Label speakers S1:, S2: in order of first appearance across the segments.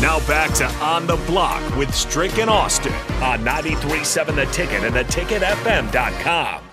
S1: Now back to On the Block with Strick and Austin on 93.7 The Ticket and theticketfm.com.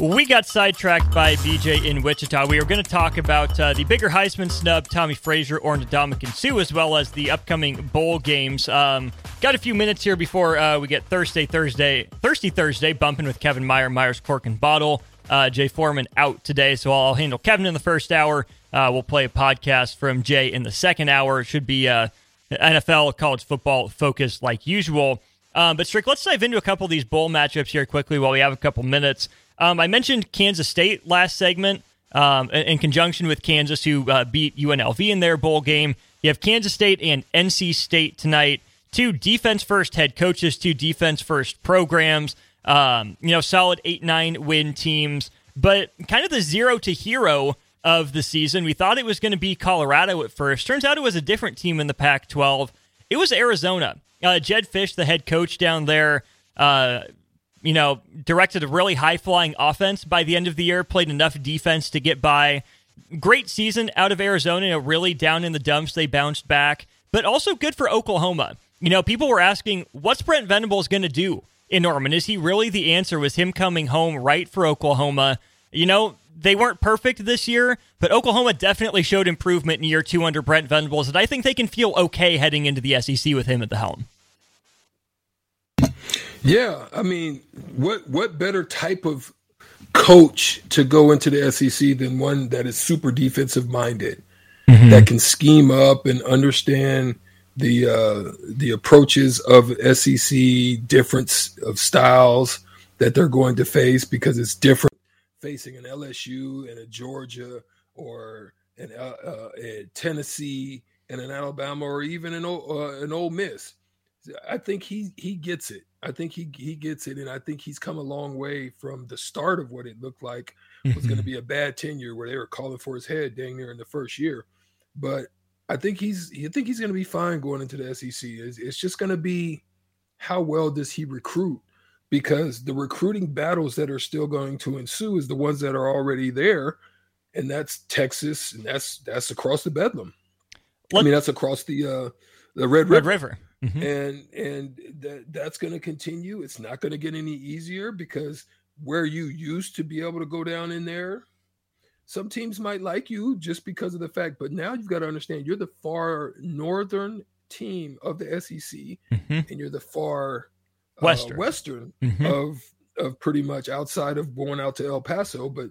S2: We got sidetracked by BJ in Wichita. We are going to talk about uh, the bigger Heisman snub, Tommie Frazier, or Ndamukong Suh, as well as the upcoming bowl games. Um, got a few minutes here before uh, we get Thursday, Thursday, Thirsty Thursday, bumping with Kevin Meyer, Myers, Cork, and Bottle. Uh, Jay Foreman out today, so I'll handle Kevin in the first hour. Uh, we'll play a podcast from Jay in the second hour. It should be uh, NFL, college football focused like usual. Um, but Strick, let's dive into a couple of these bowl matchups here quickly while we have a couple minutes. Um, I mentioned Kansas State last segment um, in, in, conjunction with Kansas, who uh, beat UNLV in their bowl game. You have Kansas State and NC State tonight. Two defense first head coaches, two defense first programs. Um, you know, solid eight nine win teams, but kind of the zero to hero of the season. We thought it was going to be Colorado at first. Turns out it was a different team in the Pac 12. It was Arizona. Uh, Jedd Fisch, the head coach down there, uh, you know, directed a really high flying offense by the end of the year, played enough defense to get by. Great season out of Arizona, you know, really down in the dumps. They bounced back, but also good for Oklahoma. You know, people were asking, what's Brent Venables going to do in Norman? Is he really the answer? Was him coming home right for Oklahoma? You know, they weren't perfect this year, but Oklahoma definitely showed improvement in year two under Brent Venables, and I think they can feel okay heading into the SEC with him at the helm.
S3: Yeah, I mean, what what better type of coach to go into the SEC than one that is super defensive minded, mm-hmm. that can scheme up and understand the uh, the approaches of SEC, difference of styles that they're going to face because it's different facing an LSU and a Georgia or an uh, uh, a Tennessee and an Alabama or even an uh, an Ole Miss. I think he he gets it. I think he he gets it, and I think he's come a long way from the start of what it looked like was mm-hmm. going to be a bad tenure where they were calling for his head dang near in the first year. But I think he's I think he's going to be fine going into the SEC. It's, it's just going to be how well does he recruit because the recruiting battles that are still going to ensue is the ones that are already there, and that's Texas and that's that's across the Bedlam. I mean that's across the uh the Red,
S2: Red
S3: River.
S2: River.
S3: Mm-hmm. And and that that's going to continue. It's not going to get any easier because where you used to be able to go down in there, some teams might like you just because of the fact. But now you've got to understand you're the far northern team of the SEC, mm-hmm. and you're the far uh, western, western mm-hmm. of of pretty much outside of going out to El Paso. But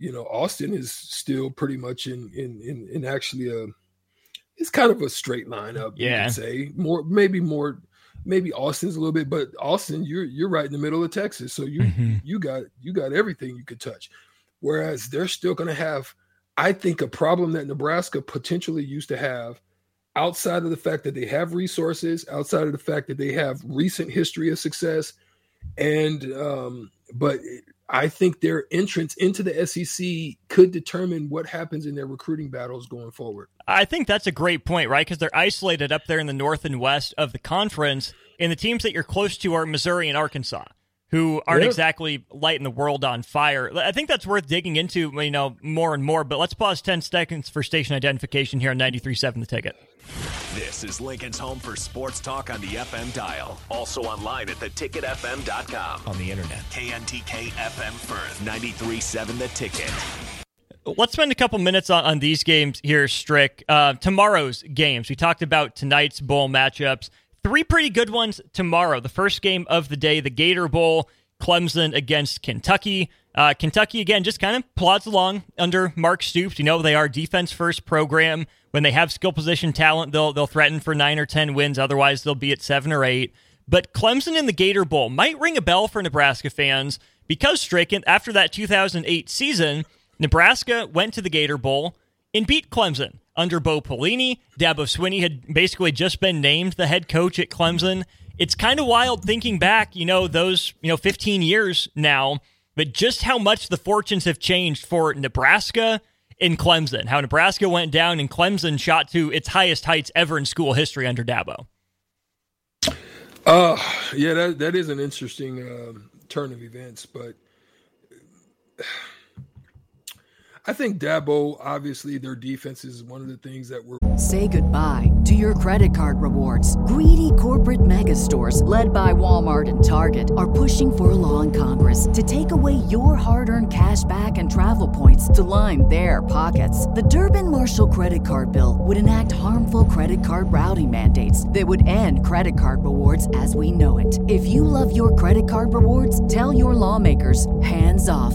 S3: you know, Austin is still pretty much in in in, in actually a it's kind of a straight line up. Yeah, you could say more, maybe more, maybe Austin's a little bit, but Austin, you're you're right in the middle of Texas, so you mm-hmm. you got you got everything you could touch. Whereas they're still going to have, I think, a problem that Nebraska potentially used to have, outside of the fact that they have resources, outside of the fact that they have recent history of success, and um, but I think their entrance into the SEC could determine what happens in their recruiting battles going forward.
S2: I think that's a great point, right? Because they're isolated up there in the north and west of the conference, and the teams that you're close to are Missouri and Arkansas, who aren't yeah. exactly lighting the world on fire. I think that's worth digging into, you know, more and more. But let's pause ten seconds for station identification here on 93.7 The Ticket.
S1: This is Lincoln's home for sports talk on the FM dial. Also online at theticketfm.com.
S4: On the internet.
S1: KNTK FM Firth, 93.7 The Ticket.
S2: Let's spend a couple minutes on, on these games here, Strick. Uh, tomorrow's games. We talked about tonight's bowl matchups. Three pretty good ones tomorrow. The first game of the day, the Gator Bowl, Clemson against Kentucky. Uh, Kentucky, again, just kind of plods along under Mark Stoops. You know, they are defense first program. When they have skill position talent, they'll they'll threaten for nine or ten wins. Otherwise, they'll be at seven or eight. But Clemson in the Gator Bowl might ring a bell for Nebraska fans because Stricken, after that 2008 season, Nebraska went to the Gator Bowl and beat Clemson under Bo Pelini. Dabo Swinney had basically just been named the head coach at Clemson. It's kind of wild thinking back, you know, those, you know, 15 years now, but just how much the fortunes have changed for Nebraska in Clemson, how Nebraska went down and Clemson shot to its highest heights ever in school history under Dabo.
S3: Uh, yeah, that that is an interesting um, turn of events, but I think Dabo, obviously, their defense is one of the things that we're.
S5: Say goodbye to your credit card rewards. Greedy corporate mega stores, led by Walmart and Target, are pushing for a law in Congress to take away your hard earned cash back and travel points to line their pockets. The Durbin Marshall credit card bill would enact harmful credit card routing mandates that would end credit card rewards as we know it. If you love your credit card rewards, tell your lawmakers hands off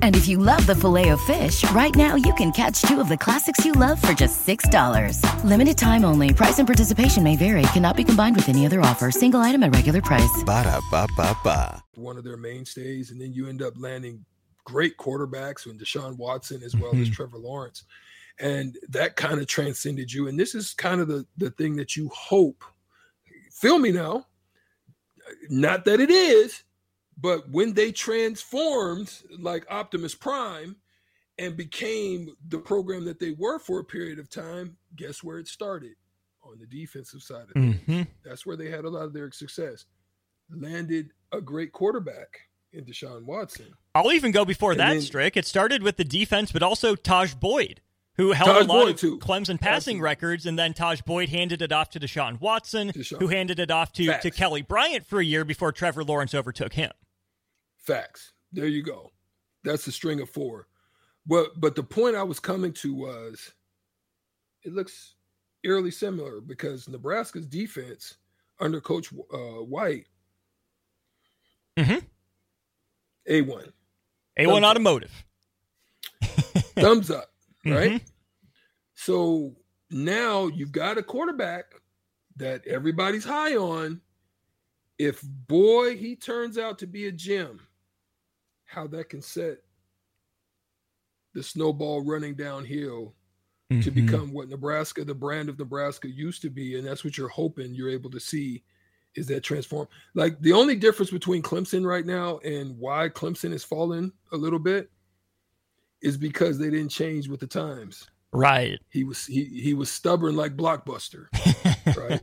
S6: And if you love the filet of fish, right now you can catch two of the classics you love for just $6. Limited time only. Price and participation may vary. Cannot be combined with any other offer. Single item at regular price.
S7: Ba da ba ba ba.
S3: One of their mainstays, and then you end up landing great quarterbacks and Deshaun Watson as well mm-hmm. as Trevor Lawrence. And that kind of transcended you. And this is kind of the, the thing that you hope. Feel me now. Not that it is, but when they transformed like Optimus Prime and became the program that they were for a period of time, guess where it started? On the defensive side of things. Mm-hmm. That's where they had a lot of their success. Landed a great quarterback in Deshaun Watson.
S2: I'll even go before and that, then, Strick. It started with the defense, but also Tajh Boyd, who held Tajh a lot Boyd of too. Clemson passing Absolutely. records, and then Tajh Boyd handed it off to Deshaun Watson, Deshaun. who handed it off to, to Kelly Bryant for a year before Trevor Lawrence overtook him.
S3: Facts. There you go. That's a string of four. But but the point I was coming to was it looks eerily similar because Nebraska's defense under Coach uh, White,
S2: mm-hmm.
S3: a one,
S2: a one automotive,
S3: thumbs up, right? Mm-hmm. So now you've got a quarterback that everybody's high on. If boy he turns out to be a gem, how that can set the snowball running downhill mm-hmm. to become what Nebraska, the brand of Nebraska used to be. And that's what you're hoping you're able to see is that transform. Like the only difference between Clemson right now and why Clemson has fallen a little bit is because they didn't change with the times.
S2: Right.
S3: He was he he was stubborn like Blockbuster. right.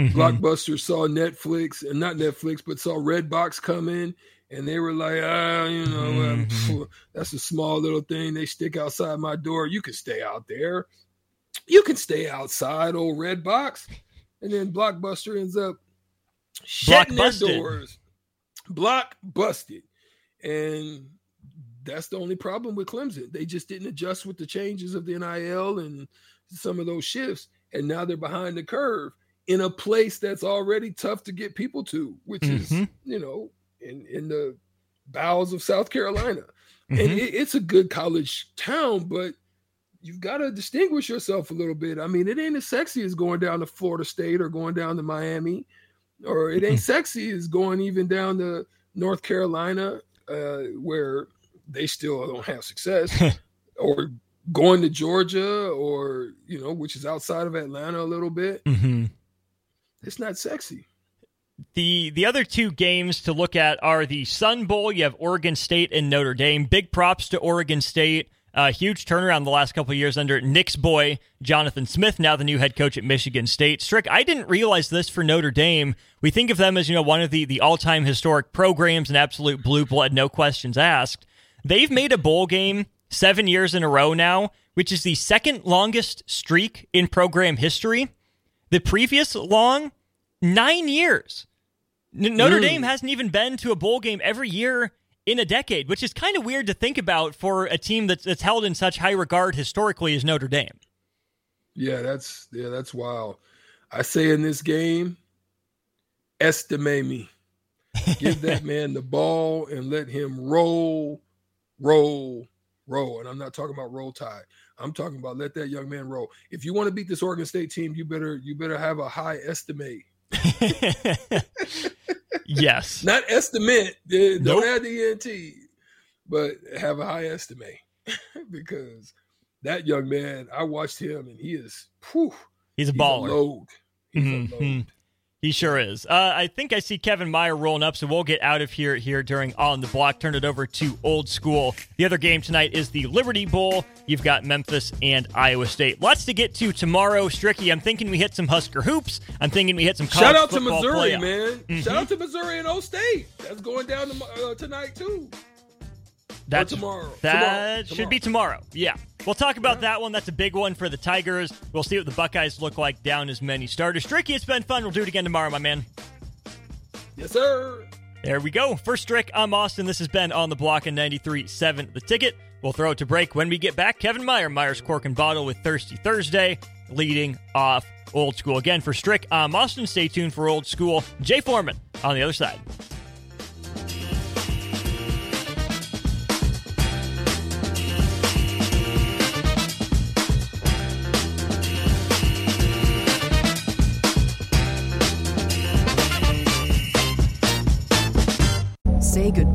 S3: Mm-hmm. Blockbuster saw Netflix and not Netflix, but saw Redbox come in and they were like, ah, you know, mm-hmm. that's a small little thing. They stick outside my door. You can stay out there. You can stay outside, old red box. And then Blockbuster ends up shutting their doors. Block busted. And that's the only problem with Clemson. They just didn't adjust with the changes of the NIL and some of those shifts. And now they're behind the curve in a place that's already tough to get people to, which mm-hmm. is, you know, in in the bowels of South Carolina, mm-hmm. and it, it's a good college town, but you've got to distinguish yourself a little bit. I mean, it ain't as sexy as going down to Florida State or going down to Miami, or it ain't sexy as going even down to North Carolina, uh, where they still don't have success, or going to Georgia, or you know, which is outside of Atlanta a little bit.
S2: Mm-hmm.
S3: It's not sexy.
S2: The the other two games to look at are the Sun Bowl. You have Oregon State and Notre Dame. Big props to Oregon State. Uh, huge turnaround the last couple of years under Nick's boy, Jonathan Smith, now the new head coach at Michigan State. Strick, I didn't realize this for Notre Dame. We think of them as, you know, one of the, the all time historic programs and absolute blue blood, no questions asked. They've made a bowl game seven years in a row now, which is the second longest streak in program history. The previous long, nine years. N- Notre
S3: Mm.
S2: Dame hasn't even been to a bowl game every year in a decade, which is kind of weird to think about for a team that's, that's held in such high regard historically as Notre Dame.
S3: Yeah, that's yeah, that's wild. I say in this game, estimate me. Give that man the ball and let him roll, roll, roll. And I'm not talking about roll tide. I'm talking about let that young man roll. If you want to beat this Oregon State team, you better you better have a high estimate.
S2: yes.
S3: Not estimate. Don't
S2: Nope.
S3: add the ENT, but have a high estimate. because that young man, I watched him and he is whew,
S2: He's a
S3: he's
S2: baller.
S3: a load. He's
S2: Mhm.
S3: a load.
S2: He sure is. Uh, I think I see Kevin Meyer rolling up, so we'll get out of here here during On the Block. Turn it over to Old School. The other game tonight is the Liberty Bowl. You've got Memphis and Iowa State. Lots to get to tomorrow, Stricky. I'm thinking we hit some Husker hoops. I'm thinking we hit some college
S3: Shout out to Missouri,
S2: playoff.
S3: man.
S2: Mhm.
S3: Shout out to Missouri and O State. That's going down to, uh, tonight too.
S2: That's
S3: tomorrow.
S2: That
S3: Tomorrow.
S2: should be tomorrow. Yeah. We'll talk about that one. That's a big one for the Tigers. We'll see what the Buckeyes look like down as many starters. Stricky, it's been fun. We'll do it again tomorrow, my man.
S3: Yes, sir.
S2: There we go. First Strick, I'm Austin. This has been On the Block in 93.7 The Ticket. We'll throw it to break when we get back. Kevin Meyer, Myers Cork and Bottle with Thirsty Thursday, leading off Old School. Again, for Strick, I'm Austin. Stay tuned for Old School. Jay Foreman on the other side.